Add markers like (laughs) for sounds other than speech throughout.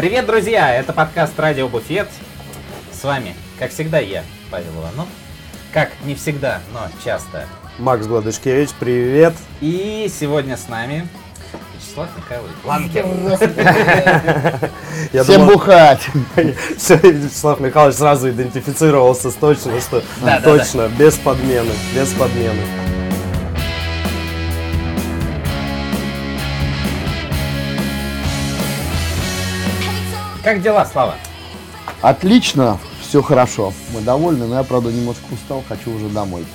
Привет, друзья! Это подкаст «Радио Буфет». С вами, как всегда, я, Павел Иванов. Как не всегда, но часто. Макс Гладышкевич, привет. И сегодня с нами Вячеслав Михайлович Ланкер. (laughs) Я Всем думал, бухать! (laughs) Вячеслав Михайлович сразу идентифицировался с точно, что Да, да, точно, без подмены, без подмены. Как дела, Слава? Отлично, все хорошо. Мы довольны, но я, правда, немножко устал, хочу уже домой.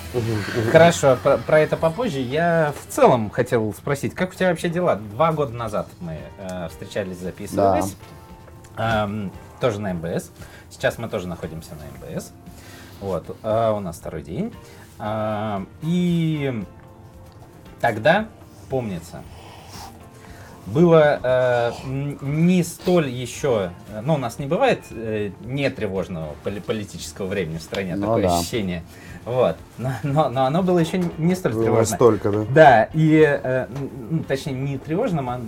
Хорошо, про, про это попозже. Я в целом хотел спросить, как у тебя вообще дела? Два года назад мы э, встречались, записывались. Эм, тоже на МБС. Сейчас мы тоже находимся на МБС. Вот, э, у нас второй день. Эм, и тогда, помнится, было э, не столь еще, э, ну, у нас не бывает э, нетревожного поли- политического времени в стране, Ну такое да. ощущение. Вот. Но, но, но оно было еще не столь тревожное. Настолько, да. Да, и, э, точнее, не тревожным, а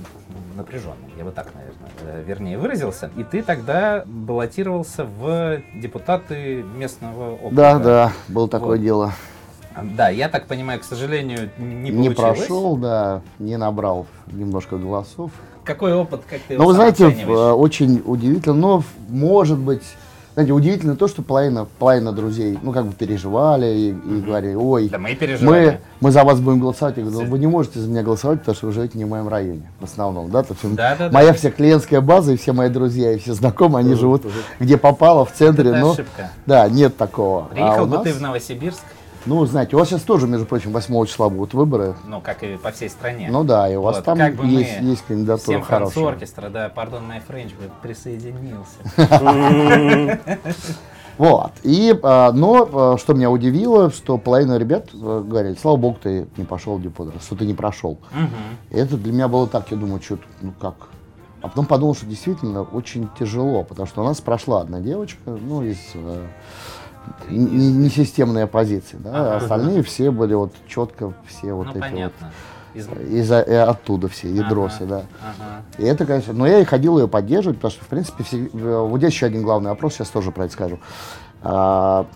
напряженным, я бы так, наверное, э, вернее выразился. И ты тогда баллотировался в депутаты местного округа. Да, да, было такое Вот. дело. Да, я так понимаю, к сожалению, не Не, получилось. прошел, да, не набрал немножко голосов. Какой опыт, как ты Но вы знаете, э, очень удивительно, но может быть, знаете, удивительно то, что половина, половина друзей, ну, как бы переживали и, и говорили, ой, Да мы мы, мы за вас будем голосовать. Я говорю, «Ну, вы не можете за меня голосовать, потому что вы живете не в моем районе, в основном, да? То есть Да, да, да. моя вся клиентская база и все мои друзья и все знакомые, они живут где попало, в центре, Это но ошибка. да, нет такого. А Приехал у бы нас- ты в Новосибирск, Ну, знаете, у вас сейчас тоже, между прочим, 8 числа будут выборы. ну, как и по всей стране. Ну да, и у вас Вот, там как бы есть, мы есть кандидатура Всем хорошая. оркестра, да, пардон, my French бы присоединился. (laughs) Вот. И, а, но а, что меня удивило, что половина ребят а, говорили, слава богу, ты не пошел в депутат, что ты не прошел. Это для меня было так, я думаю, что ну как. А потом подумал, что действительно очень тяжело, потому что у нас прошла одна девочка, ну, из э, не, системной оппозиции, да, а остальные все были вот четко, все вот Ну, эти понятно. Из- вот, из оттуда все, ядросы, Ага. да. Ага. И это, конечно, но я и ходил ее поддерживать, потому что, в принципе, все- вот здесь еще один главный вопрос, сейчас тоже про это скажу. А,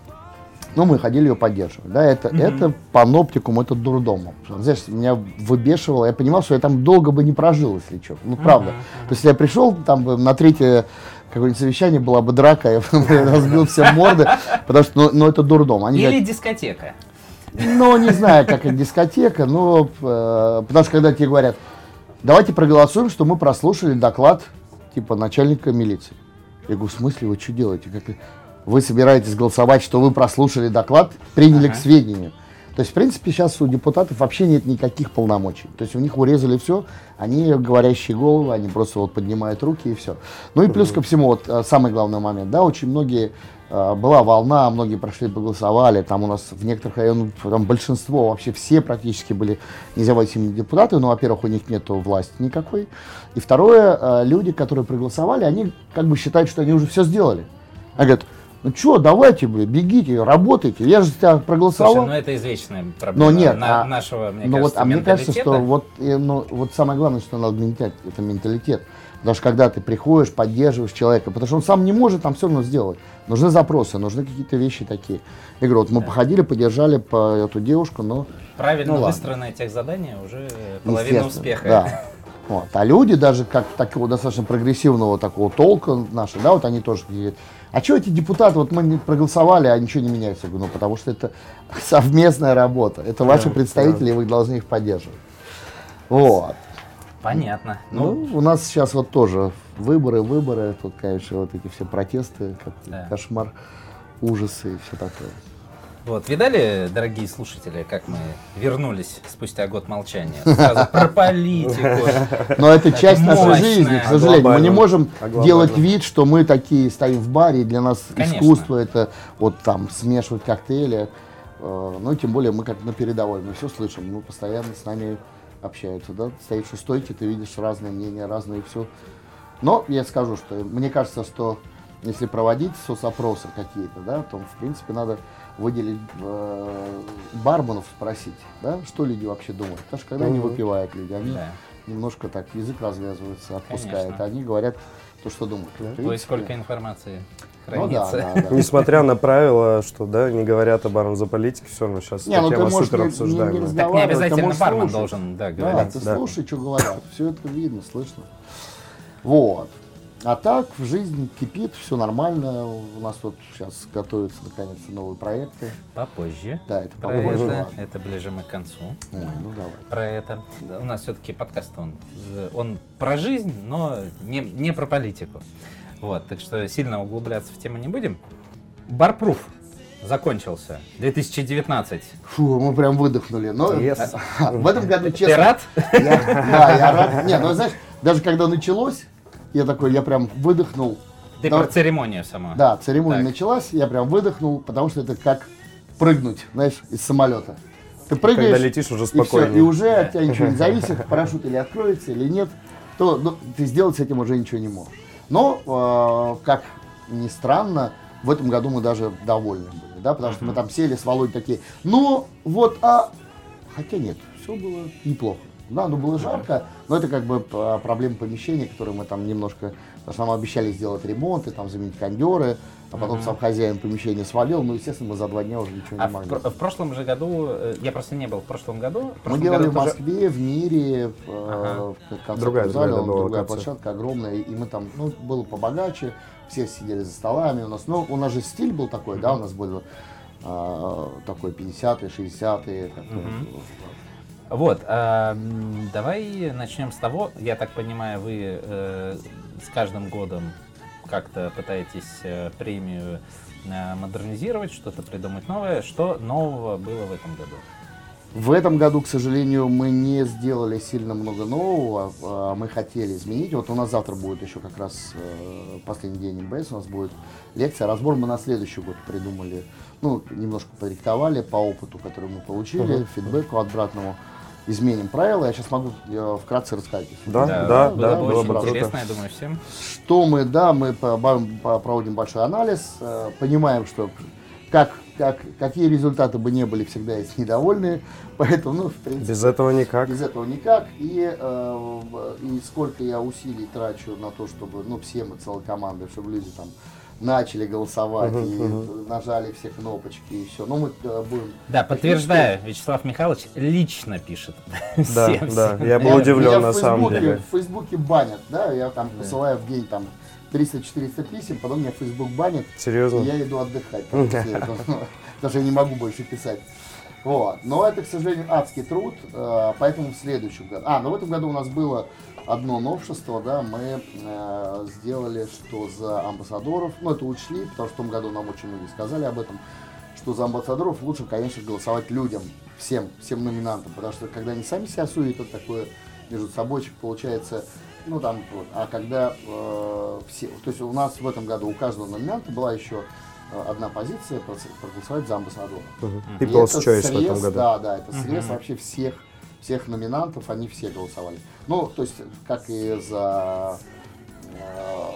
ну, мы ходили ее поддерживать, да, это, это паноптикум, это дурдом. Знаешь, меня выбешивало, я понимал, что я там долго бы не прожил, если что, ну, правда. Мгм, То есть, я пришел, там на третье какое-нибудь совещание была бы драка, (laughs) я бы разбил всем морды, потому что, ну, ну, это дурдом. Они Или дискотека. ну, не знаю, как это дискотека, но э, потому что когда тебе говорят, давайте проголосуем, что мы прослушали доклад типа начальника милиции. Я говорю, в смысле, вы что делаете? Как вы- вы собираетесь голосовать, что вы прослушали доклад, приняли Ага. к сведению. То есть, в принципе, сейчас у депутатов вообще нет никаких полномочий. То есть у них урезали все, они говорящие головы, они просто вот поднимают руки и все. Ну и плюс ко всему, вот э, самый главный момент, да, очень многие, э, была волна, многие прошли, проголосовали, там у нас в некоторых районах, там большинство, вообще все практически были независимые депутаты, ну, во-первых, у них нет власти никакой, и второе, э, люди, которые проголосовали, они как бы считают, что они уже все сделали. Они говорят, ну что, давайте, блин, бегите, работайте, я же тебя проголосовал. Слушай, ну это извечная проблема Но нет, на- а- нашего, мне Ну вот, кажется, а мне кажется, что вот, э, ну, вот самое главное, что надо менять, это менталитет. Что когда ты приходишь, поддерживаешь человека, потому что он сам не может там все равно сделать. Нужны запросы, нужны какие-то вещи такие. Я говорю, вот мы походили, поддержали по эту девушку, но Правильно ну выстроенное тех задание уже половина успеха. Да. (laughs) Вот. А люди даже как такого достаточно прогрессивного такого толка наши, да, вот они тоже говорят, а что эти депутаты, вот мы не проголосовали, а ничего не меняется. Я говорю, ну потому что это (laughs) совместная работа. Это ваши представители, и вы должны их поддерживать. Вот. Понятно. Ну, Ну, у нас сейчас вот тоже выборы, выборы, тут, конечно, вот эти все протесты, Да. кошмар, ужасы и все такое. Вот, видали, дорогие слушатели, как мы вернулись спустя год молчания? Сразу про политику. Но это часть нашей жизни, к сожалению. Мы не можем делать вид, что мы такие стоим в баре, и для нас искусство это вот там смешивать коктейли. Э, Ну, тем более мы как на передовой, мы все слышим, мы постоянно с нами общаются, да, стоишь у стойки, ты видишь разные мнения, разные все. Но я скажу, что мне кажется, что если проводить соцопросы какие-то, да, то в принципе надо выделить э, барменов, спросить, да, что люди вообще думают. Потому что когда они выпивают люди, они Да. немножко так язык развязывается, отпускает. Конечно. Они говорят то, что думают. В Ой, принципе, сколько информации Ну да, хранится. да, да. Несмотря на правила, что да, не говорят о барном за политике, все равно сейчас Не, ну тема можешь супер не- не- не обсуждаемая. Так не обязательно бармен слушать. должен да, Да, говорить. ты Да. слушай, что говорят. Все это видно, слышно. Вот. А так в жизни кипит, все нормально. У нас вот сейчас готовятся наконец-то новые проекты. Попозже. Да, это Про попозже. это, ладно. это ближе мы к концу. Ой, ну давай. Про это. Да, У нас все-таки подкаст, он, он про жизнь, но не, не про политику. Вот, так что сильно углубляться в тему не будем. Барпруф закончился. 2019. Фу, мы прям выдохнули. Но Yes. (laughs) в этом году, честно... Ты рад? Я, да, я рад. Не, ну знаешь, даже когда началось, я такой, я прям выдохнул. Ты Да, про церемонию сама. Да, церемония Так. началась, я прям выдохнул, потому что это как прыгнуть, знаешь, из самолета. Ты прыгаешь, Когда летишь, уже и все, и уже от тебя ничего не зависит, парашют или откроется, или нет, то ну, ты сделать с этим уже ничего не можешь. Но, э, как ни странно, в этом году мы даже довольны были, да, потому что мы там сели с Володей такие, ну, вот, а... Хотя нет, все было неплохо. Да, ну было жарко, но это как бы проблема помещения, которые мы там немножко, потому что нам обещали сделать ремонт и там заменить кондеры, а потом сам хозяин помещения свалил, ну, естественно, мы за два дня уже ничего А не в, могли. пр- в прошлом же году, э, я просто не был в прошлом году. В Мы прошлом делали году в тоже- Москве, в мире, в, э, Ага. в концертном Другая, зале, другая другая локация. площадка огромная, и мы там, ну, было побогаче, все сидели за столами у нас, ну, у нас же стиль был такой, да, у нас был а, такой 50-е, 60-е, такой, Вот, а, м, давай начнем с того. Я так понимаю, вы э, с каждым годом как-то пытаетесь э, премию э, модернизировать, что-то придумать новое. Что нового было в этом году? В этом году, к сожалению, мы не сделали сильно много нового. а, Мы хотели изменить. Вот у нас завтра будет еще как раз э, последний день МБС, у нас будет лекция. Разбор мы на следующий год придумали. Ну, немножко поректовали по опыту, который мы получили, фидбэку обратному. Изменим правила. Я сейчас могу э, вкратце рассказать. Да, Да, да, было да, бы было очень бы интересно, круто. я думаю, всем. Что мы, да, мы проводим большой анализ, э, понимаем, что как, как, какие результаты бы не были, всегда есть недовольные. (laughs) Поэтому, ну, в принципе, Без этого никак. Без этого никак. И, э, и сколько я усилий трачу на то, чтобы, ну, все мы, целая команда, чтобы люди там начали голосовать и нажали все кнопочки и все. Ну, мы э, будем... Да, подтверждаю, Вячеслав Михайлович лично пишет. (laughs) Да, всем, да, всем. я был Меня- удивлен на самом Фейсбуке- деле. В Фейсбуке банят, да, я там посылаю в день там 300-400 писем, потом меня Фейсбук банит, и Серьезно? я иду отдыхать (laughs) что я (laughs) не могу больше писать. Вот. Но это, к сожалению, адский труд, э, поэтому в следующем году... А, ну в этом году у нас было одно новшество, да, мы э, сделали, что за амбассадоров, ну это учли, потому что в том году нам очень многие сказали об этом, что за амбассадоров лучше, конечно, голосовать людям, всем, всем номинантам, потому что когда они сами себя суетят, такое между собой получается, ну там, вот, а когда э, все, то есть у нас в этом году у каждого номинанта была еще э, одна позиция проголосовать за амбассадора. И People's это Choice в срез, этом году. Да, да, это срез вообще всех, всех номинантов, они все голосовали. Ну, то есть, как и за э,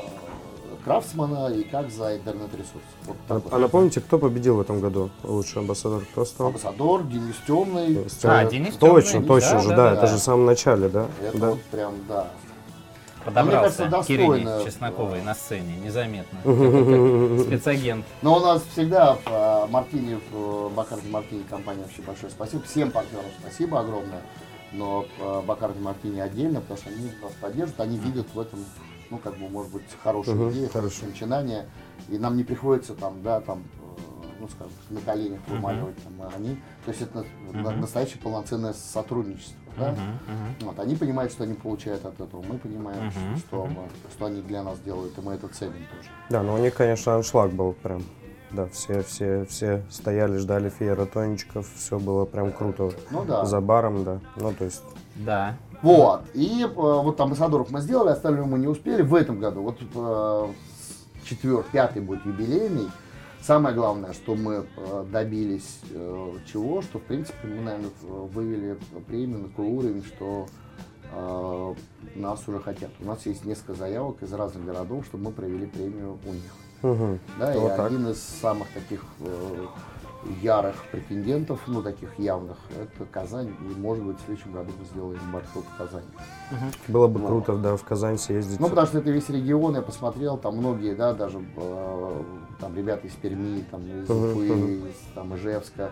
Крафтсмана, и как за интернет-ресурс. Вот А, а напомните, кто победил в этом году? Лучший амбассадор кто стал? Амбассадор, Денис Темный. А, Денис Точно, Тёмный, точно да, же, да, да, да. это же в самом начале, да? Это Да. вот прям, да. Подобрался Мне кажется, к Ирине достойно. Чесноковой на сцене, незаметно. (laughs) Спецагент. Но у нас всегда в Мартине, в Бакарди Мартини компания вообще большое спасибо. Всем партнерам спасибо огромное. Но э, Бакарди Мартини отдельно, потому что они нас поддерживают, они видят в этом, ну, как бы, может быть, хорошую Мгм, идею, хорошо. хорошее начинание. И нам не приходится там, да, там, э, ну, скажем, на коленях вымаливать там, а они. То есть это на- настоящее полноценное сотрудничество. Да? Вот, они понимают, что они получают от этого, мы понимаем, Мгм, что, мы- что они для нас делают, и мы это ценим тоже. Да, но у них, конечно, аншлаг был прям. Да, все, все, все стояли, ждали фееротончиков, все было прям круто. Ну да. За баром, да. Ну, то есть, Да. Вот. И э, вот амбассадоров мы сделали, остальное мы не успели в этом году. Вот э, четвертый, пятый будет юбилейный. Самое главное, что мы э, добились э, чего, что в принципе мы, наверное, вывели премию на такой уровень, что э, нас уже хотят. У нас есть несколько заявок из разных городов, чтобы мы провели премию у них. мгм. Да, и Вот так. один из самых таких ярых претендентов, ну, таких явных, это Казань. И, может быть, в следующем году мы сделаем маршрут в Казани. Было бы Ну. круто, да, в Казань съездить. Ну, потому что это весь регион, я посмотрел, там многие, да, даже э, там ребята из Перми, там из Уфы, мгм. из там, Ижевска,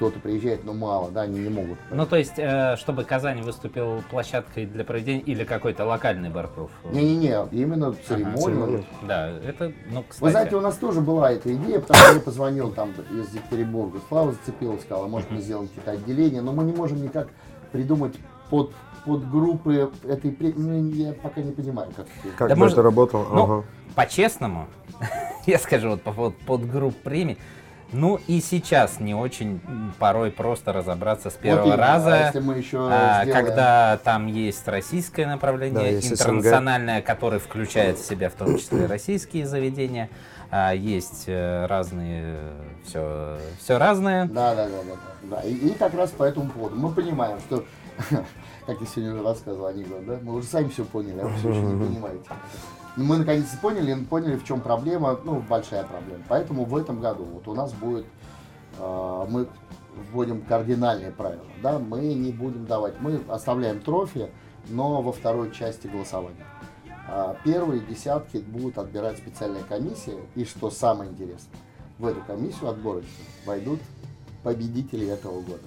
кто-то приезжает, но мало, да, они не могут. Ну, то есть, э, чтобы Казань выступил площадкой для проведения или какой-то локальный барпруф? Не-не-не, именно церемонию. церемонию. Да, это, ну, кстати... Вы знаете, у нас тоже была эта идея, потому что я позвонил там из Екатеринбурга, Слава зацепилась, сказала, может мы сделаем какие-то отделения, но мы не можем никак придумать под, под группы этой премии, ну, я пока не понимаю, как. Как Да бы может- это работало? Ну, Ага. по-честному, (laughs) я скажу вот по поводу подгрупп премий, ну и сейчас не очень порой просто разобраться с Вот первого именно, а раза. если мы еще А, сделаем- когда там есть российское Да, направление, есть интернациональное, которое включает в себя в том числе российские заведения, а, есть э, разные, все, все разное. Да, да, да, да, да. да. И, и как раз по этому поводу мы понимаем, что, (laughs) как я сегодня уже рассказывал анекдот, да, мы уже сами все поняли, а вы все еще не понимаете. Но мы наконец-то поняли, поняли, в чем проблема, ну, большая проблема. Поэтому в этом году вот у нас будет, э, мы вводим кардинальные правила, да, мы не будем давать, мы оставляем трофи, но во второй части голосования. А Первые десятки будут отбирать специальная комиссия, и что самое интересное, в эту комиссию отборочную войдут победители этого года.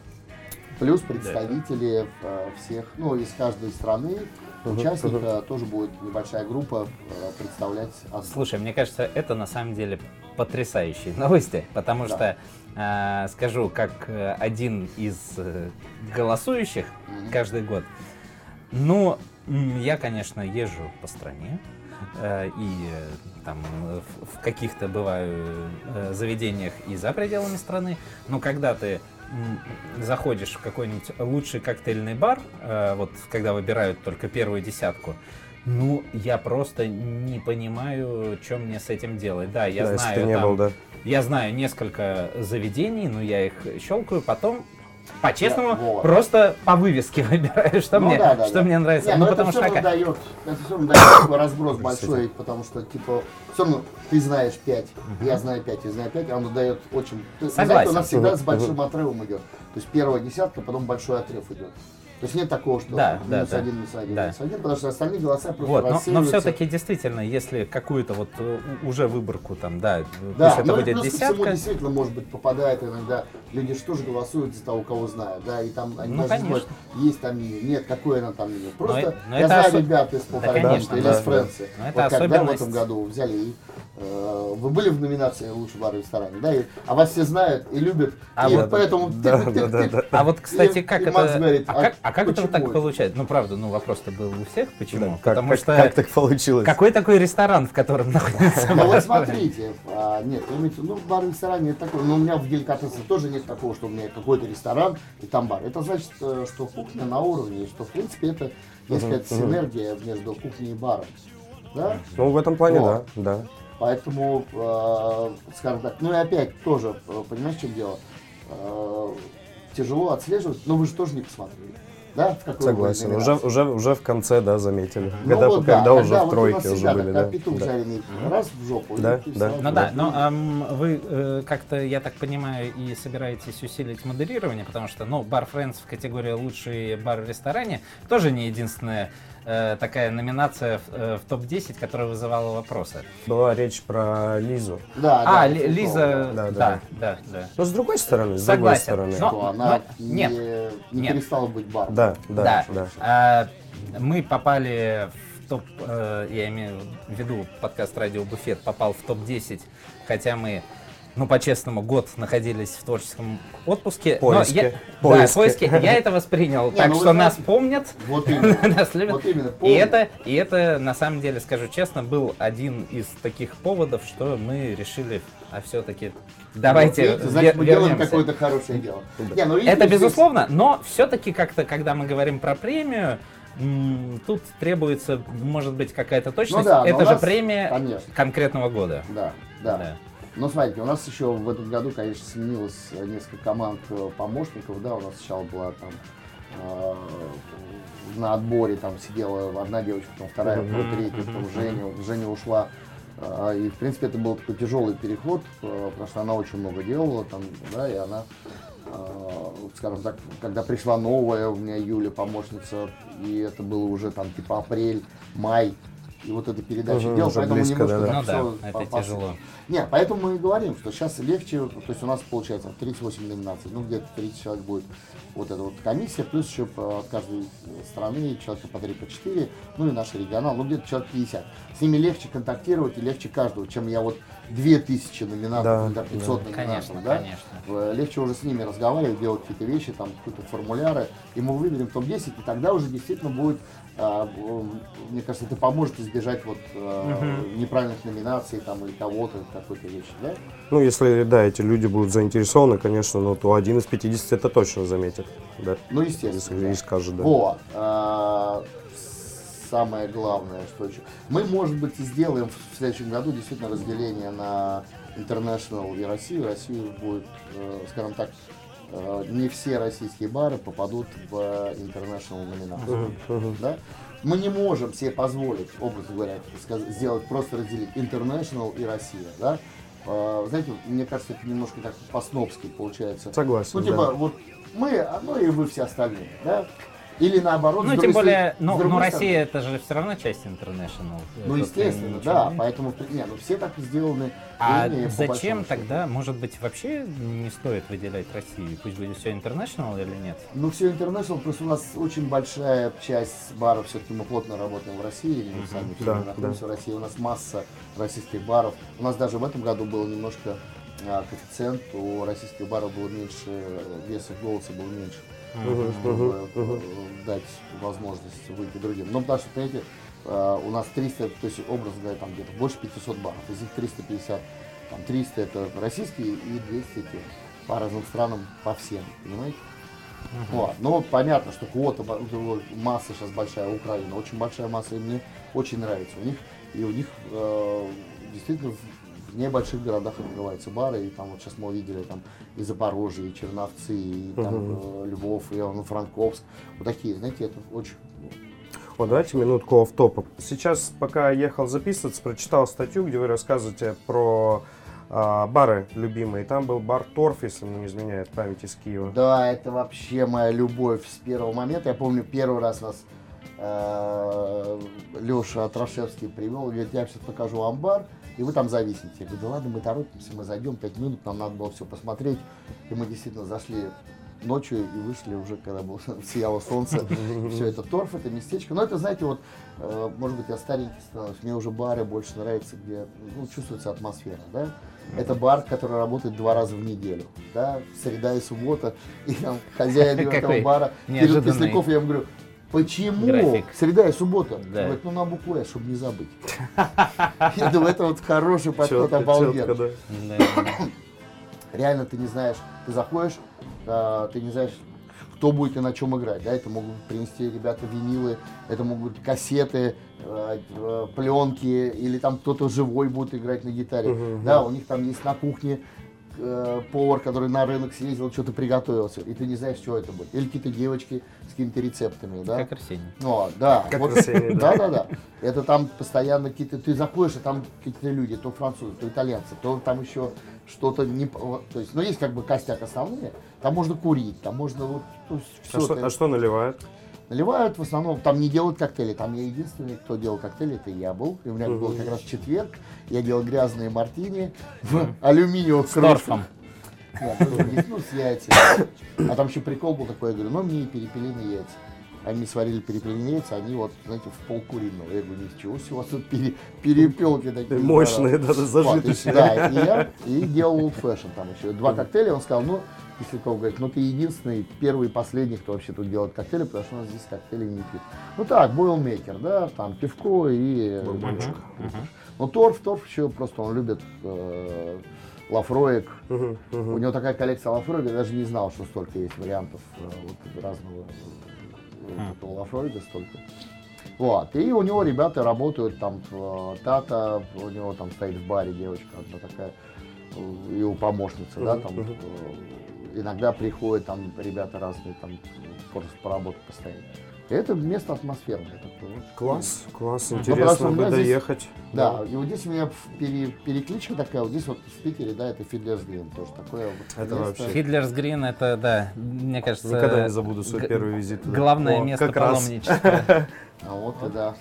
Плюс представители э, всех, ну, из каждой страны, участника тоже будет небольшая группа э, представлять ос- Слушай, мне кажется, это на самом деле потрясающие новости, потому Да. что э, скажу, как э, один из э, голосующих Мгм. каждый год, ну, я, конечно, езжу по стране, э, и там в, каких-то бываю заведениях и за пределами страны, но когда ты заходишь в какой-нибудь лучший коктейльный бар, э, вот когда выбирают только первую десятку, ну, я просто не понимаю, что мне с этим делать. Да, я Да, если знаю, ты не там- был, да. я знаю несколько заведений, но я их щелкаю, потом по-честному Да, вот. просто по вывеске (laughs) выбираю, что, Ну мне, да, да, что да. мне нравится. Не, ну, это потому все что равно дает, это все равно дает такой разброс большой, потому что, типа, все равно ты знаешь 5, я знаю 5, я знаю 5, а оно дает очень... Вы знаете, Согласен. у нас всегда с большим отрывом идет. То есть первая десятка, потом большой отрыв идет. То есть нет такого, что Да, да, минус да. один, минус один, Да. минус один, потому что остальные голоса просто Вот, но, но все-таки действительно, если какую-то вот э, уже выборку там, да, Да, пусть это но будет плюс ко всему десятка. действительно, может быть, попадает иногда, люди же тоже голосуют за того, кого знают, да, и там они Ну, даже конечно. думают, есть там меню, нет, какое она там меню. Просто это- но я знаю осо- ребят из полтора конечно, или да, из да. Франции. Но это вот когда в особенность. этом году взяли и вы были в номинации «Лучший бар в ресторане», да, и, а вас все знают и любят, А и вот- поэтому Да, тык, да, тык, да, тык, да. А вот, кстати, И- как и это... Говорит, а, а как, а как это вот так это? получается? Ну, правда, ну вопрос-то был у всех. Почему? Да, как, Потому как- что... как так получилось? Какой такой ресторан, в котором (laughs) находится Ну бар? вот смотрите, а, нет, ну бар ресторане это такое, но у меня в деликатесе тоже нет такого, что у меня какой-то ресторан и там бар. Это значит, э, что кухня на уровне, и что в принципе это есть какая-то синергия между кухней и баром. Да? Ну, в этом плане, Вот. да, да. Поэтому, э, скажем так, ну и опять тоже, э, понимаешь, в чем дело? Э, тяжело отслеживать, но вы же тоже не посмотрели. Да, в какой Согласен. Уже, уже, уже в конце, да, заметили. Ну когда вот да, когда уже когда в тройке уже всегда были, да. петух да. жареный, раз в жопу. и Да, ты да. Ну да, но ам, вы э, как-то, я так понимаю, и собираетесь усилить модерирование, потому что, ну, Бар Friends в категории лучший бар в ресторане тоже не единственная э, такая номинация в, э, в топ-10, которая вызывала вопросы. Была речь про Лизу. Да, а, да, Ли- Лиза, Да, да, да, да, да. Но с другой стороны, с Согласен. другой стороны. Но- что она но- не, нет. не Нет. перестала быть баром. Да, да, Да. да. А, мы попали в топ, э, я имею в виду подкаст Радио Буфет, попал в топ-10, хотя мы, ну, по-честному, год находились в творческом отпуске. Но Поиске. я, Да, Поиске. поиске. Я это воспринял так, ну вы что нас помнят, Вот (laughs) именно. нас любят. Вот именно. И это, и это, на самом деле, скажу честно, был один из таких поводов, что мы решили, а все-таки давайте Вот видите, значит, мы делаем какое-то хорошее дело. Не, ну, Это безусловно, но все-таки как-то, когда мы говорим про премию, тут требуется, может быть, какая-то точность. Ну да, но Это же нас- премия Конечно. конкретного года. Да, да. Да. Ну, смотрите, у нас еще в этом году, конечно, сменилось э, несколько команд э, помощников, да, у нас сначала была там э, на отборе там сидела одна девочка, потом вторая, потом третья, потом Женя, Женя ушла. А, И, в принципе, это был такой тяжелый переход, э, потому что она очень много делала там, да, и она, э, скажем так, когда пришла новая у меня Юля, помощница, и это было уже там типа апрель, май, вот эта передача Мгм, делал, поэтому близко, немножко да-да. так Ну да, это тяжело. Не, поэтому мы и говорим, что сейчас легче, то есть у нас получается 38 номинаций, ну где-то 30 человек будет вот эта вот комиссия, плюс еще по- от каждой страны человека по 3, по 4, ну и наш регионал, ну где-то человек 50. С ними легче контактировать и легче каждого, чем я вот 2000 номинаций, Да, да, 500 номинаций, Конечно, да? конечно. Э, Легче уже с ними разговаривать, делать какие-то вещи, там какие-то формуляры, и мы выберем топ-10, и тогда уже действительно будет, мне кажется, это поможет избежать вот э, неправильных номинаций там или кого-то, какой-то вещи, да? Ну, если, да, эти люди будут заинтересованы, конечно, ну, то один из 50 это точно заметит, да. Ну, естественно. Если да. и скажет, да. Вот. а, самое главное, что еще. Мы, может быть, и сделаем в следующем году действительно разделение на International и Россию. Россию будет, э, скажем так, не все российские бары попадут в International номинацию. Да? Мы не можем себе позволить, образно говоря, сделать просто разделить International и Россия. Да? Э, Знаете, мне кажется, это немножко так по-снобски получается. Согласен, Ну, да. типа, вот мы, а ну и вы все остальные, да? Или наоборот, Ну, тем другой более, ну, с другой ну, стороны- Россия это же все равно часть International. Ну, Тут естественно, да, не- поэтому, не, ну все так сделаны. А по зачем тогда, может быть, вообще не стоит выделять Россию? Пусть будет все International или нет? Ну, все International, просто у нас очень большая часть баров, все-таки мы плотно работаем в России, мы сами все Да, находимся в России, у нас масса российских баров. У нас даже в этом году было немножко а, коэффициент, у российских баров было меньше, веса голоса был меньше. Чтобы дать возможность выйти другим. Ну, потому что, понимаете, э, у нас 300, то есть, образно говоря, там где-то больше 500 баров, из них 350, там 300 это российские и 200 эти по разным странам, по всем, понимаете? Вот. Ну, понятно, что квота, масса сейчас большая, Украина, очень большая масса, и мне очень нравится. У них, и у них э, действительно в небольших городах открываются бары, и там вот сейчас мы увидели там и Запорожье, и Черновцы, и там э, Львов, и Ивано-Франковск. Вот такие, знаете, это очень... Вот давайте минутку офф-топа. Сейчас, пока ехал записываться, прочитал статью, где вы рассказываете про а, бары любимые. Там был бар Торф, если мне не изменяет память из Киева. Да, это вообще моя любовь с первого момента. Я помню, первый раз нас Леша Трошевский привел, говорит, я сейчас покажу вам бар, и вы там зависите. Я говорю, да ладно, мы торопимся, мы зайдем 5 минут, нам надо было все посмотреть. И мы действительно зашли ночью и вышли уже, когда было, (laughs) сияло солнце. (laughs) Все, это торф, это местечко. Но это, знаете, вот, э, может быть, я старенький становлюсь, мне уже бары больше нравятся, где ну, чувствуется атмосфера, да. Это бар, который работает два раза в неделю, да, среда и суббота. И там хозяин (laughs) этого бара, Кирилл. Кисляков, я ему говорю, почему График. среда и суббота? Да. Говорит, ну на букву «С», чтобы не забыть. (laughs) Я думаю, это вот хороший подход, обалденный. (coughs) Реально ты не знаешь, ты заходишь, а, ты не знаешь, кто будет и на чем играть. Да? Это могут принести ребята винилы, это могут быть кассеты, э, э, пленки, или там кто-то живой будет играть на гитаре. Да, у них там есть на кухне э, повар, который на рынок съездил, что-то приготовился, и ты не знаешь, что это будет. Или какие-то девочки с какими-то рецептами, да. Как Арсений. Ну, да. Как вот, Арсений, да. да, да, да. Это там постоянно какие-то, ты заходишь, и там какие-то люди, то французы, то итальянцы, то там еще что-то не, то есть, ну есть как бы костяк основные, там можно курить, там можно вот, то есть А все. что, а что наливают? Наливают в основном, там не делают коктейли, там я единственный, кто делал коктейли, это я был, и у меня был как раз четверг, я делал грязные мартини в алюминиевых торфом. Нет, ну, с яйцами. А там еще прикол был такой, я говорю, ну мне перепелиные яйца. Они сварили перепелиные яйца, они вот, знаете, в пол куриного. Я говорю, ничего себе, у вас тут пере- перепелки такие. Мощные, да, да, Вот, и, зажиточные. да, и я и делал fashion там еще. Два коктейля, он сказал, ну, Кисляков говорит, ну ты единственный, первый и последний, кто вообще тут делает коктейли, потому что у нас здесь коктейли не пьют. Ну так, бойлмейкер, да, там пивко и... Бурбончик. Ну торф, торф еще просто он любит э, лафроек. Мгм, мгм. У него такая коллекция лафроига, я даже не знал, что столько есть вариантов э, вот, разного э, вот лафроига столько. Вот. И у него ребята работают там, э, Тата, у него там стоит в баре девочка одна такая, э, его помощница, да, там э, иногда приходят там ребята разные, там просто поработать постоянно. Это место атмосферное. такое. Класс, класс, Ну, интересно просто у бы меня здесь- доехать. Да, и вот здесь у меня пере- перекличка такая, вот здесь вот в Питере, да, это Фидлерс Грин тоже такое вот Это место. вообще- Фидлерс Грин это, да, мне кажется, Никогда не забуду свой г- первый визит. туда. главное О, место паломничества. (laughs) А вот и да.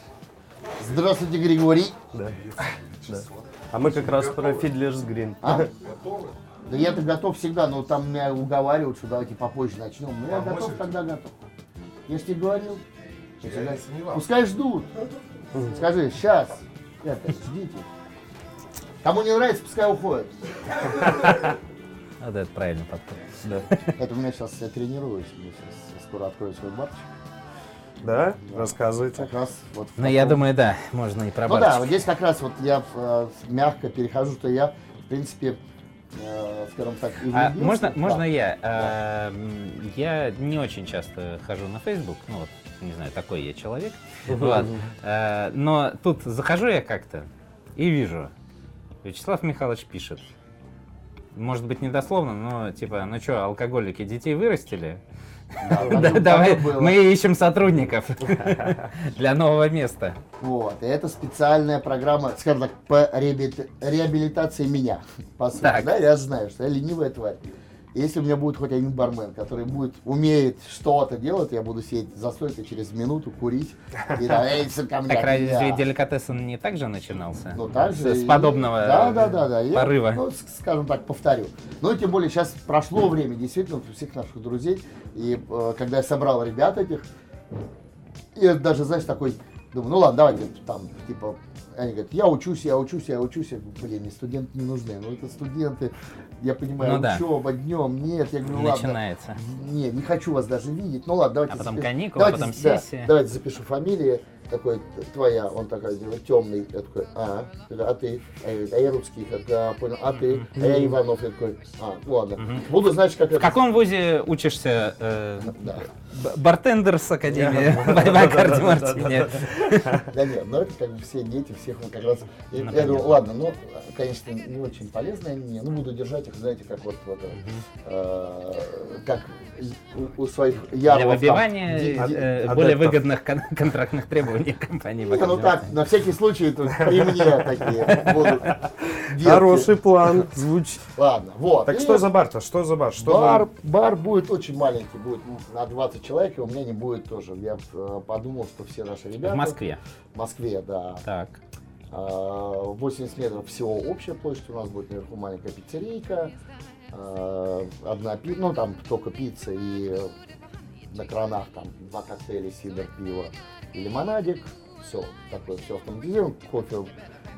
Здравствуйте, Григорий. Да. Да. А мы как раз про Fiddler's Green. А? (laughs) Да я-то готов всегда, но там меня уговаривают, что давайте попозже начнем. Ну я готов, когда готов. Я же тебе говорил. Я всегда- Пускай ждут. Скажи, сейчас. Это, ждите. Кому не нравится, пускай уходит. Вот это правильный подход. Да. Это у меня сейчас я тренируюсь. Я сейчас скоро открою свой барчик. Да? Рассказывайте. Как раз вот в Ну, я таком- думаю, да, можно и про Ну да, вот здесь как раз вот я э, мягко перехожу, что я, в принципе, скажем так, и А можно, Да. можно я? А, м, Я не очень часто хожу на Facebook, ну вот, не знаю, такой я человек. Вот. А, Но тут захожу я как-то и вижу, Вячеслав Михайлович пишет. Может быть, недословно, но типа, ну что, алкоголики детей вырастили? (laughs) Давай, мы ищем сотрудников (laughs) для нового места. Вот, и это специальная программа, скажем так, по реабили- реабилитации меня. По сути, да, я знаю, что я ленивая тварь. Если у меня будет хоть один бармен, который будет, умеет что-то делать, я буду сидеть за стойкой через минуту, курить. И там, эй, сука, (laughs) блядь, Так разве я». деликатесен не так же начинался? Ну, так же. С подобного да, да, да, да. Я, порыва. ну, с- скажем так, повторю. Ну, и тем более сейчас прошло время, действительно, у всех наших друзей. И э, когда я собрал ребят этих, я даже, знаешь, такой, думаю, ну ладно, давайте там, типа, они говорят, я учусь, я учусь, я учусь. Я говорю, блин, мне студенты не нужны. Ну, это студенты, я понимаю, Ну да. учеба днем, нет. Я говорю, ладно. Начинается. Не, не хочу вас даже видеть. Ну ладно, давайте А потом запиш- каникулы, давайте, потом да, сессия. давайте запишу фамилии. Такой, твоя, он такой, темный. Я такой, а, а ты? А я, а я русский, я «А, понял, а ты? А я Иванов, я такой, а, ладно. Буду, знаешь, как В каком вузе учишься? э, Да. Бартендер с Академии (laughs) Бакарди Мартини. Да нет, ну это как бы все дети, всех он как раз. Я, думаю, ладно, ну, конечно, не очень полезные они мне, ну буду держать их, знаете, как вот, вот э, как у, своих Для ярлов. там, выбивания э, более выгодных кон- контрактных требований компании Не, ну так, на всякий случай, тут при мне такие будут. Хороший план звучит. Ладно, вот. Так что за бар-то? Что за бар? Что бар, будет очень маленький, будет на 20 человек, и у меня не будет тоже. Я э, подумал, что все наши ребята... В Москве. В Москве, да. Так. А, 80 метров всего общая площадь, у нас будет наверху маленькая пиццерийка, а, одна пицца, ну там только пицца и на кранах там два коктейля, сидр, пиво и лимонадик, все, такое все автоматизировано, кофе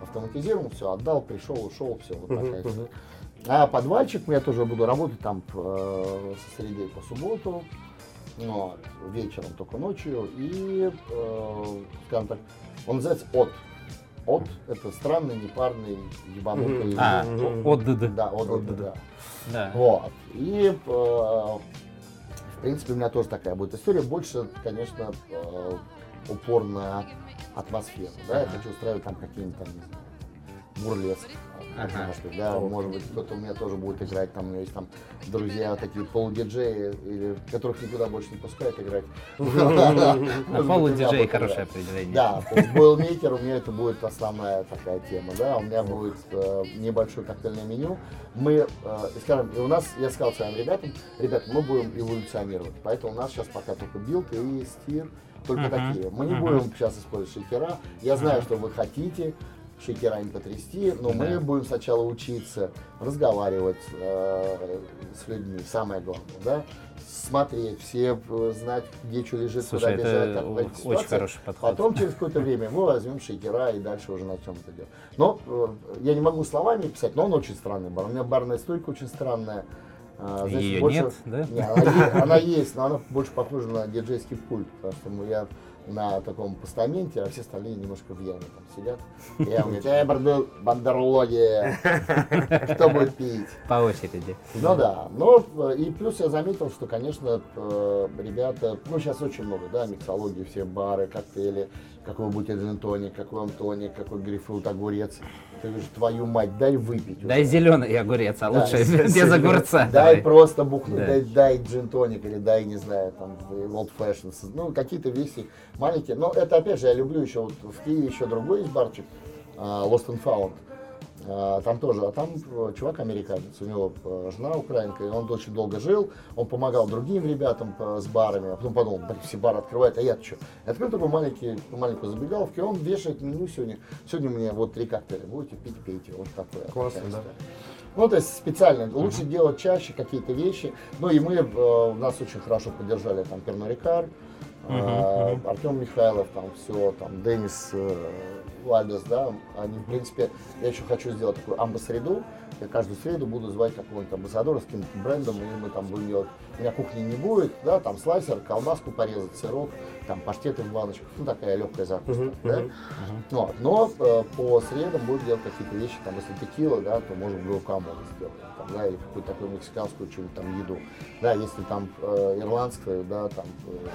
автоматизирован, все, отдал, пришел, ушел, все, вот такая история. А подвальчик я тоже буду работать там э, со среды по субботу, вот, вечером только ночью. И, э, скажем так, он называется от. От это странный, непарный, ебанутый. А, Мгм. ОДД. Да, от, От, да. Вот. И, э, в принципе, у меня тоже такая будет история. Больше, конечно, э, упор на атмосферу. Да, я хочу устраивать там какие-нибудь там, не знаю, бурлеск. Ага. Может быть, да, может быть, кто-то у меня тоже будет играть, там у меня есть там друзья такие полудиджеи, или которых никуда больше не пускают играть. (laughs) Полудиджей хорошее определение. Да, boilermaker у меня это будет основная такая тема, да, у меня будет э, небольшое коктейльное меню. Мы, э, скажем, и у нас, я сказал своим ребятам, ребята, мы будем эволюционировать, поэтому у нас сейчас пока только build и stir, только Мгм. такие. Мы не Мгм. будем сейчас использовать шейкера. Я знаю, что вы хотите шейкерами потрясти, но мы Да. будем сначала учиться разговаривать э, с людьми, самое главное, да, смотреть, все э, знать, где что лежит, Слушай, куда бежать, как в о- этих очень ситуациях. хороший подход. Потом через какое-то время мы возьмем шейкера и дальше уже начнем это делать. Но э, я не могу словами писать, но он очень странный бар. У меня барная стойка очень странная. А, знаете, Её больше- нет, да? Не, она, она есть, но она больше похожа на диджейский пульт, потому что я на таком постаменте, а все остальные немножко в яме там сидят. И (laughs) я говорю, эй, бандер- бандерлоги, (laughs) кто будет пить? По очереди. Ну да, э, и плюс я заметил, что, конечно, э, ребята, ну сейчас очень много, да, миксологии, все бары, коктейли, какой вы будете джин-тоник, какой вам тоник, какой грейпфрут, огурец. Ты говоришь, твою мать, дай выпить. Дай зеленый огурец, а Да, лучше (laughs) без огурца. Дай давай. просто бухнуть, Да. дай, дай джин-тоник или дай, не знаю, там, old fashion. Ну, какие-то вещи маленькие. Но это, опять же, я люблю еще, вот в Киеве еще другой есть барчик, а, Lost and Found. А, Там тоже, а там э, чувак американец, у него э, жена украинка, и он очень долго жил, он помогал другим ребятам э, с барами, а потом подумал, блин, все бары открывают, а я что? И открыл такой маленький, маленькую забегаловку, и он вешает меню сегодня, сегодня у меня вот три коктейля, будете пить, пейте, вот такое. Классно, да. Ну, то есть специально, лучше делать чаще какие-то вещи. Ну и мы, э, нас очень хорошо поддержали там Перно Рикар, э, Артем Михайлов, там все, там Денис э, Вальдес, да, они, в принципе, я еще хочу сделать такую амбасреду, я каждую среду буду звать какого-нибудь амбассадора с каким-то брендом, и мы там будем делать, у меня кухни не будет, да, там слайсер, колбаску порезать, сырок, там паштеты в баночках, ну такая легкая закуска, Мгм, да. мгм. Вот. Но э, по средам будем делать какие-то вещи, там, если текила, да, то можем гуакамоле сделать, там, да, или какую-то такую мексиканскую что-нибудь там еду. Да, если там э, ирландскую, да, там, э,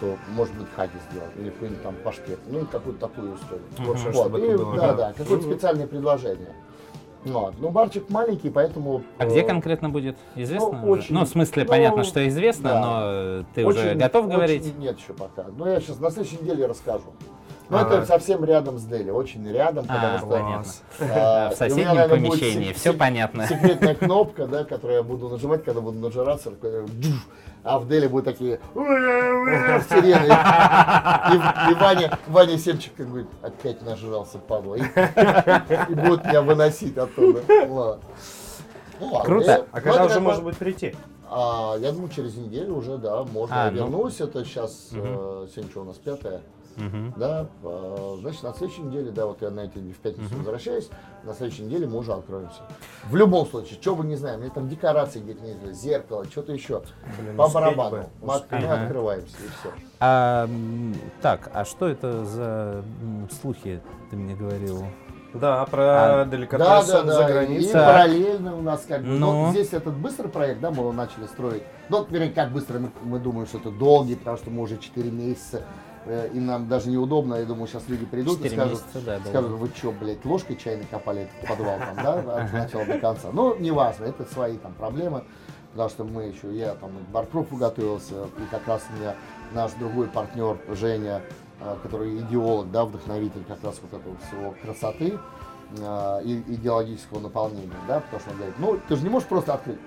то может быть хаги сделать, или какой-нибудь там паштет, ну, какую-то такую историю. Общем, Вот, чтобы и, да, да. да, какое-то Мгм. специальное предложение. Вот. Ну, барчик маленький, поэтому... А где э, конкретно будет? Известно? ну, уже? очень- ну, в смысле, ну, понятно, что известно, да. но э, ты уже очень- готов очень говорить? Нет еще пока. Но я сейчас на следующей неделе расскажу. Ага. это совсем рядом с Дели, очень рядом, потому А, что понятно. А, В меня, соседнем наверное, помещении, все сек- понятно. Секретная кнопка, да, которую я буду нажимать, когда буду нажираться, а в Дели будут такие сирены. И, и Ваня, Ваня Семчик как говорит, опять нажрался, падла. И, и будут меня выносить оттуда. Ладно. Ну, ладно. Круто. Я- А ну, когда уже может быть прийти? а, я думаю, через неделю уже, да, можно А, я ну. вернусь. Это сейчас, э, сегодня что у нас, пятое. Мгм. Да, а, значит, на следующей неделе, да, вот я на этой в пятницу возвращаюсь, на следующей неделе мы уже откроемся. В любом случае, что бы не знаю, мне там декорации где-то не знаю, зеркало, что-то еще. Блин, По барабану. бы, Мы, от- мы Ага. открываемся и все. А, так, а что это за слухи, ты мне говорил? Да, про А, Да, деликатесы да, да. за И границей. Так. параллельно у нас как бы. Ну. Ну, здесь этот быстрый проект, да, мы его начали строить. Ну, вернее, как быстро, мы, мы думаем, что это долгий, потому что мы уже 4 месяца. Э, И нам даже неудобно, я думаю, сейчас люди придут и скажут, месяца, да, скажут, вы что, блядь, ложкой чайной копали этот подвал там, да, от (laughs) начала до конца. Ну, неважно, это свои там проблемы, потому что мы еще, я там к барпруфу готовился, и как раз у меня наш другой партнер Женя, э, который идеолог, да, вдохновитель как раз вот этого всего красоты э, и идеологического наполнения, да, потому что он говорит, ну, ты же не можешь просто открыть.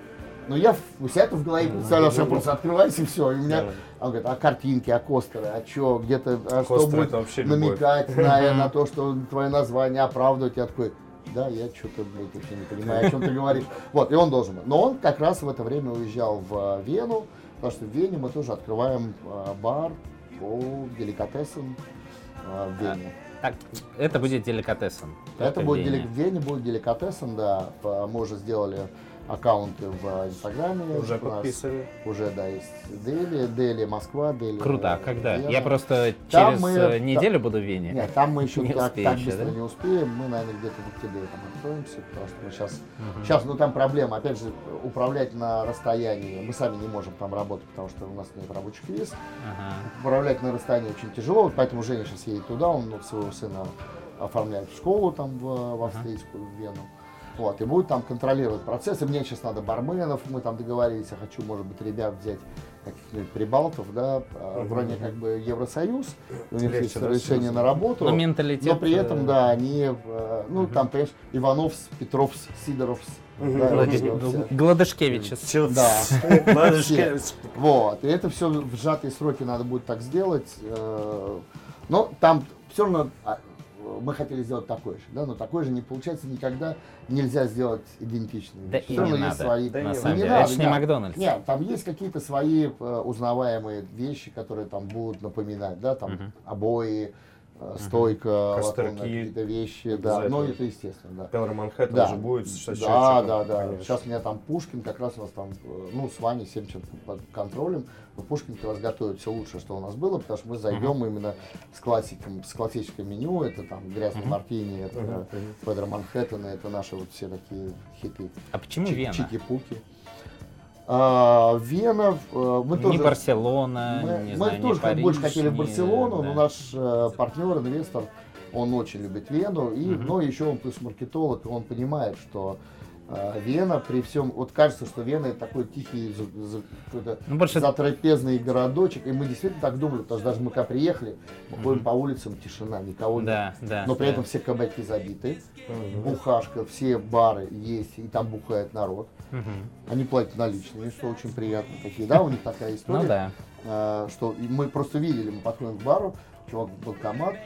Но я у себя это в голове представлял, что я просто открываюсь и все. И у меня, Да. он говорит, а картинки, а костеры, а что, где-то, а что будет намекать на, на (laughs) то, что твое название оправдывать. Я такой, да, я что-то, блядь, вообще не понимаю, о чем ты говоришь. Вот, и он должен был. Но он как раз в это время уезжал в э, Вену, потому что в Вене мы тоже открываем э, бар по деликатесам э, в Вене. Так, это будет деликатесом. Это будет в Вене. дели- в Вене будет деликатесом, да. Мы уже сделали аккаунты в Инстаграме. Уже подписали. Уже, да, есть Дели, Дели, Москва, Дели. Круто, а когда? Вена. Я просто Там через мы- э, неделю буду в Вене. Нет, там мы еще Не так, успею так еще, быстро да? не успеем. Мы, наверное, где-то в октябре там откроемся, потому что мы сейчас... Сейчас, ну там проблема, опять же, управлять на расстоянии. Мы сами не можем там работать, потому что у нас нет рабочих виз. Ага. Управлять на расстоянии очень тяжело, поэтому Женя сейчас едет туда, он своего сына оформляет в школу там в, в австрийскую, в Вену. Вот, и будет там контролировать процесс. И мне сейчас надо барменов, мы там договорились, я хочу, может быть, ребят взять каких-нибудь прибалтов, да, а, Мгм. вроде как бы Евросоюз, у них Легче, есть разрешение на работу. Но менталитет... Но при э, этом, да, они, э, ну, там, понимаешь, Ивановс, Петровс, Сидоровс. Мгм. да, вот. Ладушки. (laughs) Вот, и это все в сжатые сроки надо будет так сделать. э, Но там все равно а, мы хотели сделать такой же, да, но такой же не получается никогда нельзя сделать идентичный. Да Всё и не надо, свои- Да на самом не деле. надо, Это не да. Макдональдс. Нет, там есть какие-то свои э, узнаваемые вещи, которые там будут напоминать, да, там Мгм. обои, стойка, Костерки. латунные какие-то вещи, да, Обязательно. ну это естественно, да. Пелор Манхэттен Да. уже будет с Да, да, да. конечно. Сейчас у меня там Пушкин, как раз у нас там, э, ну, с Ваней Семченко под контролем. Но Пушкин как раз готовит все лучшее, что у нас было, потому что мы зайдем именно с классиком, с классическим меню. Это там грязный мартини, это э, мгм. Федор Манхэттен, это наши вот все такие хиты. А почему Чики- Вена? Чики-пуки. А, Вена, э, мы Не тоже... Барселона, Мы, не мы знаю, не тоже как Париж, больше хотели не- Барселону, да. но наш э, партнер, инвестор Он очень любит Вену, и, Мгм. но еще он плюс маркетолог, он понимает, что Вена при всем, вот кажется, что Вена это такой тихий, за- за- какой-то Ну, больше затрапезный городочек, и мы действительно так думали, потому что даже мы когда приехали, мы ходим Мгм. по улицам, тишина, никого нет. Да, да. Но при да. этом все кабаки забиты, Мгм. бухашка, все бары есть, и там бухает народ. Мгм. Они платят наличными, что очень приятно. Такие, да, у них такая история. Ну да. А, что мы просто видели, мы подходим к бару, чувак банкомат,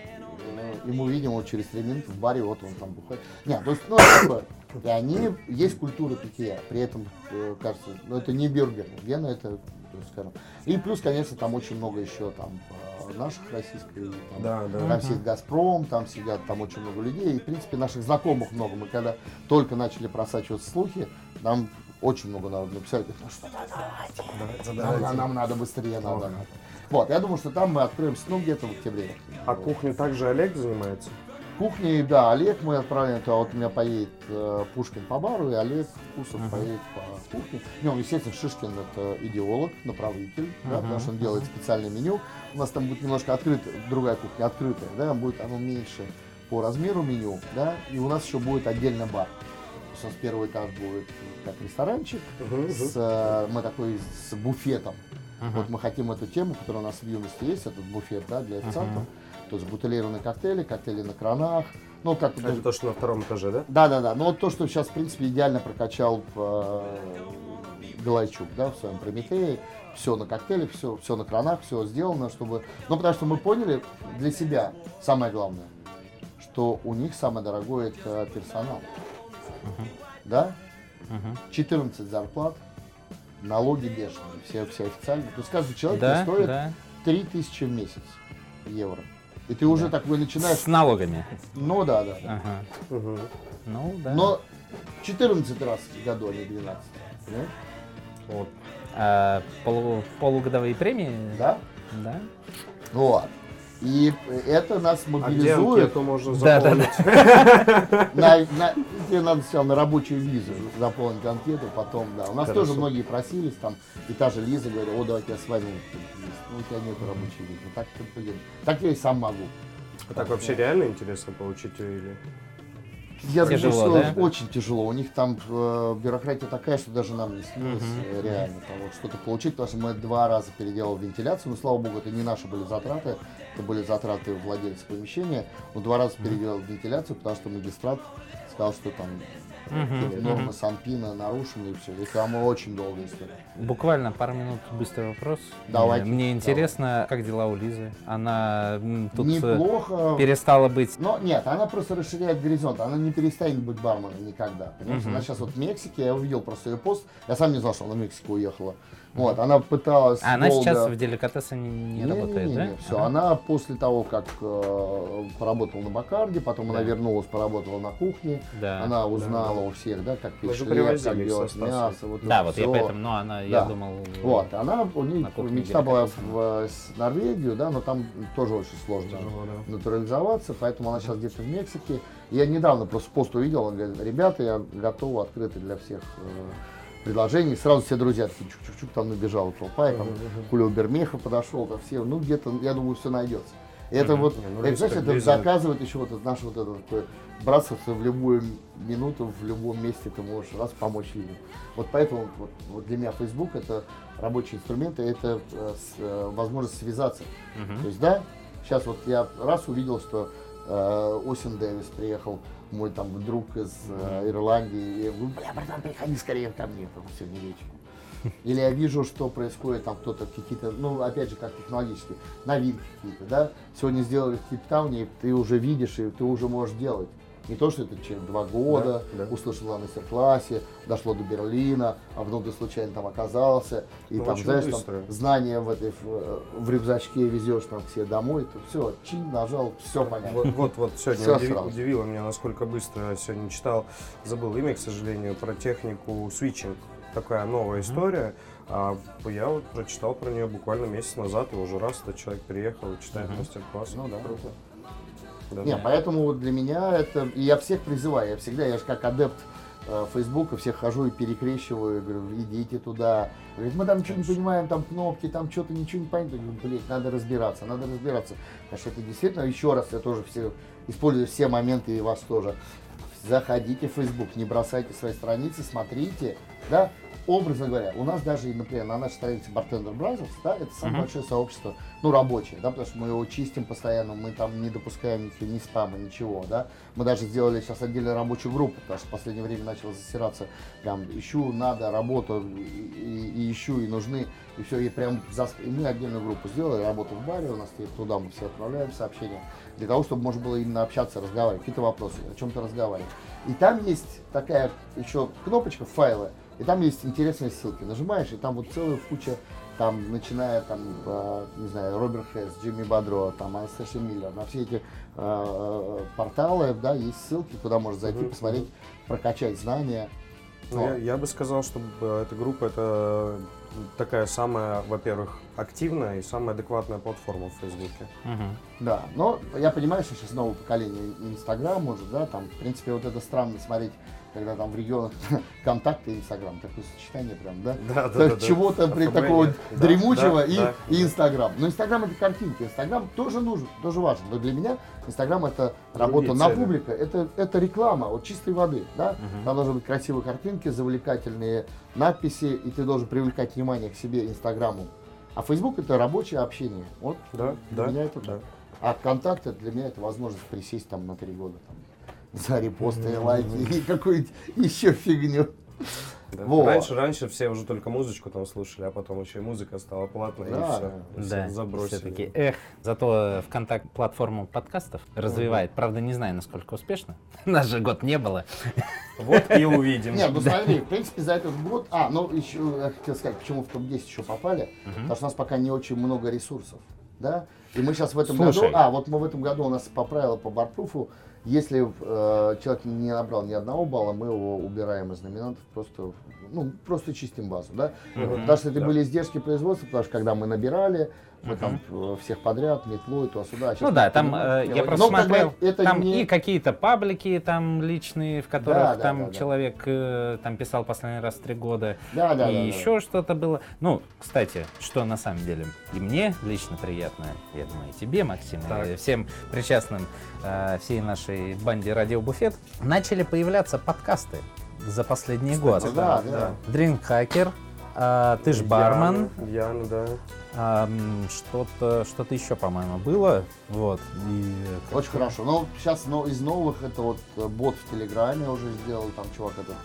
и мы видим вот через три минуты в баре, вот он там бухает. Нет, то есть, ну, такое. И они, есть культура питья, при этом, э, кажется, ну, это не бюргер, Вена это, то есть, скажем. И плюс, конечно, там очень много еще там э, наших российских, там, Да, да. там сидит Газпром, там сидят там очень много людей. И, в принципе, наших знакомых много. Мы когда только начали просачиваться слухи, нам очень много народу написали, говорят, ну что Да, нам, нам надо быстрее, надо. Ага. надо». Вот, я думаю, что там мы откроемся, ну, где-то в октябре. А кухню также Олег занимается? Кухней, да, Олег мы отправляем туда, вот у меня поедет э, Пушкин по бару, и Олег Кусов Мгм. поедет по кухне. Ну, естественно, Шишкин это идеолог, направитель, да, Мгм, потому что он делает специальное меню. У нас там будет немножко открытая, другая кухня открытая, да, будет оно меньше по размеру меню, да, и у нас еще будет отдельно бар. То нас первый этаж будет как ресторанчик, мгм. с, э, мы такой с буфетом. Мгм. Вот мы хотим эту тему, которая у нас в юности есть, этот буфет, да, для официантов. То есть бутылированные коктейли, коктейли на кранах. Ну, как Это то, что на втором этаже, да? Да, да, да. Ну вот то, что сейчас, в принципе, идеально прокачал э, Галайчук, да, в своем Прометее. Все на коктейле, все, все на кранах, все сделано, чтобы. Ну, потому что мы поняли для себя самое главное, что у них самое дорогое это персонал. Да? Мгм. 14 зарплат, налоги бешеные, все, все официальные. То есть каждый человек Да, стоит да. 3000 в месяц евро. И ты уже такой начинаешь. С налогами. Ну да, да. да. Ага. Мгм. Ну да. Но 14 раз в году, а не 12. понимаешь? Вот. А, полу- полугодовые премии? Да? Да. Вот. И это нас А где мобилизует. можно Да, да, заполнить? (laughs) на, тебе надо сначала на рабочую визу заполнить анкету, потом, да. У нас Хорошо. тоже многие просились, там, и та же Лиза говорит, о, давайте я с вами. Ну, у тебя нет рабочей визы. Так, так я и сам могу. А так вообще реально интересно получить ее или? Я Тяжело, думаю, что да? очень тяжело. У них там э, бюрократия такая, что даже нам не снилось э, реально того, что-то получить, потому что мы два раза переделали вентиляцию, но слава богу, это не наши были затраты, это были затраты владельца помещения, но два раза переделали вентиляцию, потому что магистрат сказал, что там Какие-то нормы мгм. Санпина нарушены и все. И там очень долгая история. Буквально пару минут быстрый вопрос. Давайте. Мне интересно, как дела у Лизы? Она тут э, Неплохо. перестала быть. Но нет, она просто расширяет горизонт, она не перестанет быть барменом никогда. Понимаешь? Мгм. Она сейчас вот в Мексике, я увидел просто ее пост, я сам не знал, что она в Мексику уехала. Вот, она пыталась А она долго- сейчас в деликатесе не, не работает, да? Все, Ага. она после того, как э, поработала на Бакарде, потом она Да. вернулась, поработала на кухне, Да. она узнала у всех, да, как же хлеб, как делать мясо. Вот Да, это вот я всё. поэтому, но она, я Да. думал. Вот, она, у нее мечта была в э, Норвегию, да, но там тоже очень сложно Тяжело, да. натурализоваться, поэтому она сейчас где-то в Мексике. Я недавно просто пост увидел, он говорит, ребята, я готов, открыты для всех э, предложений. Сразу все друзья такие, чук-чук-чук, там набежала толпа, и там Хулио Бермеха подошел, там все, ну где-то, я думаю, все найдется. И это вот, Не, ну, это, знаешь, это доказывает еще вот это наше вот это такое братство, что в любую минуту, в любом месте ты можешь раз помочь людям. Вот поэтому вот, вот для меня Facebook это рабочий инструмент, и это э, с- э, возможность связаться. Мгм. То есть, да, сейчас вот я раз увидел, что э, Осин Дэвис приехал, мой там друг из э, Ирландии, и я говорю, бля, братан, приходи скорее ко мне там, сегодня вечером. Или я вижу, что происходит там кто-то какие-то, ну, опять же, как технологически, новинки какие-то, да. Сегодня сделали в Кейптауне, и ты уже видишь, и ты уже можешь делать. Не то, что это через два года, Да, да. услышал на мастер-классе, дошло до Берлина, а потом ты случайно там оказался, и Ну, там, знаешь, быстро. там знания в этой в, в рюкзачке везешь там все домой, то все, чин нажал, все понятно. Вот, вот, вот сегодня удиви- сразу. удивило меня, насколько быстро я сегодня читал, забыл имя, к сожалению, про технику свитчинг. Такая новая история. А я вот прочитал про нее буквально месяц назад, и уже раз этот человек приехал и читает мастер-класс. Ну да. Круто. Да, Не, да. поэтому вот для меня это, и я всех призываю, я всегда, я же как адепт э, Фейсбука, всех хожу и перекрещиваю, говорю, идите туда. Говорит, мы там ничего не понимаем, там кнопки, там что-то ничего не понятно. Говорю, блядь, надо разбираться, надо разбираться. Потому что это действительно, еще раз, я тоже все используя все моменты и вас тоже. Заходите в Facebook, не бросайте свои страницы, смотрите, да, образно говоря, у нас даже, например, на нашей странице Bartender Brothers, да, это самое uh-huh. большое сообщество, ну, рабочее, да, потому что мы его чистим постоянно, мы там не допускаем никаких, ни спама, ничего, да. Мы даже сделали сейчас отдельную рабочую группу, потому что в последнее время начало засираться, прям, ищу, надо, работу, и, и, ищу, и нужны, и все, и прям, зас... и мы отдельную группу сделали, работу в баре, у нас туда мы все отправляем сообщения, для того, чтобы можно было именно общаться, разговаривать, какие-то вопросы, о чем-то разговаривать. И там есть такая еще кнопочка, файлы, и там есть интересные ссылки. Нажимаешь, и там вот целая куча, там, начиная, там, э, не знаю, Роберт Хесс, Джимми Бадро, там, Анастасия Миллер, на все эти э, порталы, да, есть ссылки, куда можно зайти, mm-hmm. посмотреть, прокачать знания. Ну, я, я бы сказал, что эта группа это такая самая, во-первых, активная и самая адекватная платформа в Фейсбуке. Угу. Да, но я понимаю, что сейчас новое поколение Инстаграм может, да, там, в принципе, вот это странно смотреть когда там в регионах (laughs) контакты и Инстаграм, такое сочетание прям, да? Да, да, да. Чего-то при такого да, дремучего да, и, да, и Инстаграм. Но Инстаграм это картинки, Инстаграм тоже нужен, тоже важен. Но для меня Инстаграм это работа Другие на цели. публика, это, это реклама от чистой воды, да? Угу. Там должны быть красивые картинки, завлекательные надписи, и ты должен привлекать внимание к себе Инстаграму. А Facebook это рабочее общение. Вот да, для да, меня это да. А контакты для меня это возможность присесть там на три года. Там, за репосты лайки и какую-нибудь (laughs) еще фигню. Да. Вот. Раньше, раньше все уже только музычку там слушали, а потом еще и музыка стала платной, да, и все, да, все забросили. Все-таки, эх, зато ВКонтакт платформу подкастов развивает. Угу. Правда, не знаю, насколько успешно. (laughs) Нас же год не было. Вот и увидим. Нет, ну смотри, в принципе, за этот год... А, ну еще, я хотел сказать, почему в топ-10 еще попали. Потому что у нас пока не очень много ресурсов. Да? И мы сейчас в этом году... А, вот мы в этом году у нас по правилам по Бартпруфу если э, человек не набрал ни одного балла, мы его убираем из номинантов, просто, ну, просто чистим базу, да. Угу, потому что это да. были издержки производства, потому что когда мы набирали, мы там э, всех подряд, метлой, туда-сюда. Ну да, там э, я просто Но, смотрел, как бы, это там не... и какие-то паблики там личные, в которых да, да, там да, человек э, там писал последний раз три года, да, да, и да, еще да. что-то было. Ну, кстати, что на самом деле и мне лично приятно, я думаю, и тебе, Максим, так. и всем причастным э, всей нашей банде Радио Буфет, начали появляться подкасты за последний Кстати, год. Да, да. Hacker, а, ты ж бармен. Яна, да. А, что-то, что-то еще, по-моему, было. Вот. И Очень хорошо. Но сейчас но из новых это вот э, бот в Телеграме уже сделал, там чувак этот.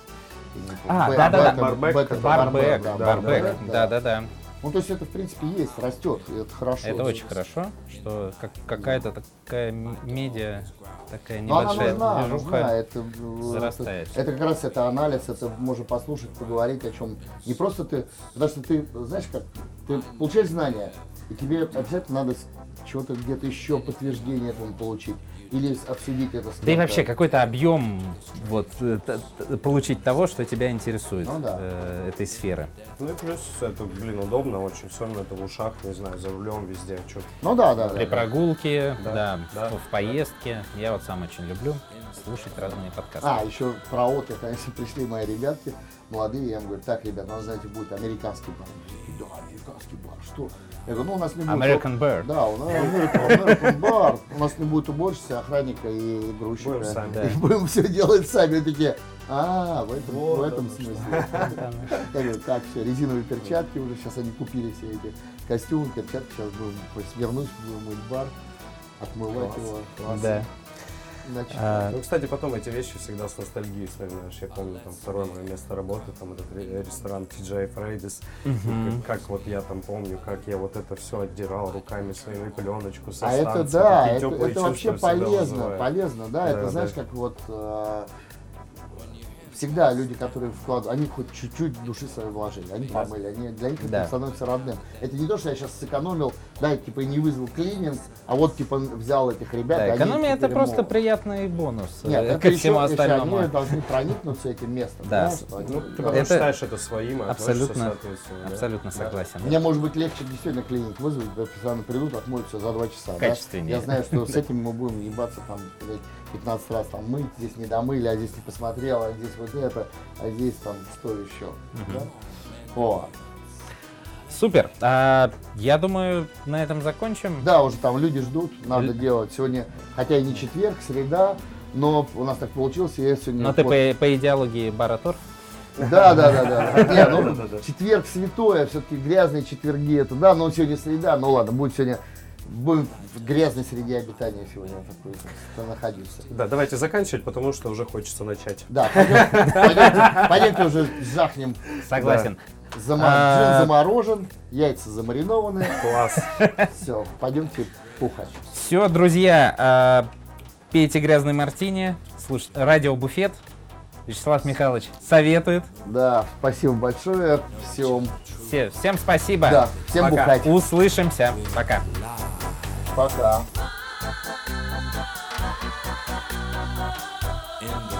А, да, да, да. Барбек. Барбек. Барбек. Да, да, да. Ну, то есть это, в принципе, есть, растет, и это хорошо. Это очень хорошо, что как, какая-то такая медиа, такая небольшая Но она нужна, нужна. Это, зарастает. Это, это как раз это анализ, это можно послушать, поговорить о чем. Не просто ты, потому что ты, знаешь как, ты получаешь знания, и тебе обязательно надо чего-то где-то еще подтверждение этому получить или обсудить это с Да и вообще какой-то объем вот, э, получить того, что тебя интересует, ну, да. э, этой сферы. Ну и плюс это, блин, удобно очень, все равно это в ушах, не знаю, за рулем везде. Что ну да, да. При да, прогулке, да, да, да. В, в поездке. Я вот сам очень люблю слушать разные подкасты. А, еще про отдых, конечно, (laughs) пришли мои ребятки, молодые, я им говорю, так, ребят, у нас, знаете, будет американский бар. Да, что? Я говорю, ну у нас не будет... American Bear. Да, у нас American, American Bar. У нас не будет уборщицы, охранника и грузчика. Будем сами. Да. И будем все делать сами. Такие, а, в этом, вот в этом смысле. (laughs) Я говорю, так, все, резиновые перчатки уже, сейчас они купили все эти костюмы, перчатки, сейчас будем, вернусь, будем мыть бар, отмывать его. Да. Значит, а, ну, кстати, потом эти вещи всегда с ностальгией вспоминаешь. Я помню, там, второе мое место работы, там, этот ресторан TJ Freddy's. Угу. Как, как вот я там помню, как я вот это все отдирал руками своими, пленочку со А станции, это да, это, это вообще полезно, полезно, да, да это да. знаешь, как вот... Э, всегда люди, которые вкладывают, они хоть чуть-чуть души своей вложили, они помыли, они, для них да. это становится родным. Это не то, что я сейчас сэкономил, да, типа не вызвал клининг, а вот типа взял этих ребят. Да, экономия это просто приятный бонус Нет, э, ко всему еще, остальному. Они должны проникнуться этим местом. Да. да? Ну, ты это... считаешь это своим, а абсолютно, абсолютно да? согласен. Мне может быть легче действительно клининг вызвать, профессионально придут, отмоют все за два часа. Качественнее. Да? Я знаю, что с (laughs) этим мы будем ебаться там 15 раз там мыть, здесь не домыли, а здесь не посмотрел, а здесь вот это, а здесь там что еще. Угу. Да? О. Супер. А, я думаю, на этом закончим. Да, уже там люди ждут, надо делать. Сегодня, хотя и не четверг, среда, но у нас так получилось, я сегодня... Но ты вот- по, по идеологии Бара Торф? Да, да, да, да. (laughs) Не, ну, четверг святое, все-таки грязные четверги это, да, но сегодня среда, ну ладно, будет сегодня, будем в грязной среде обитания сегодня такой, находиться. Да, давайте заканчивать, потому что уже хочется начать. Да, пойдем, пойдемте, пойдемте уже жахнем. Согласен. А. Джин заморожен, яйца замаринованы. Класс. Все, пойдемте пухать. Все, друзья, а, пейте грязный мартини, слушайте радио Буфет. Вячеслав Михайлович советует. Да, спасибо большое. Всем Все, всем спасибо. Да, всем Пока. бухать. Услышимся. Пока. pra cá. Uh,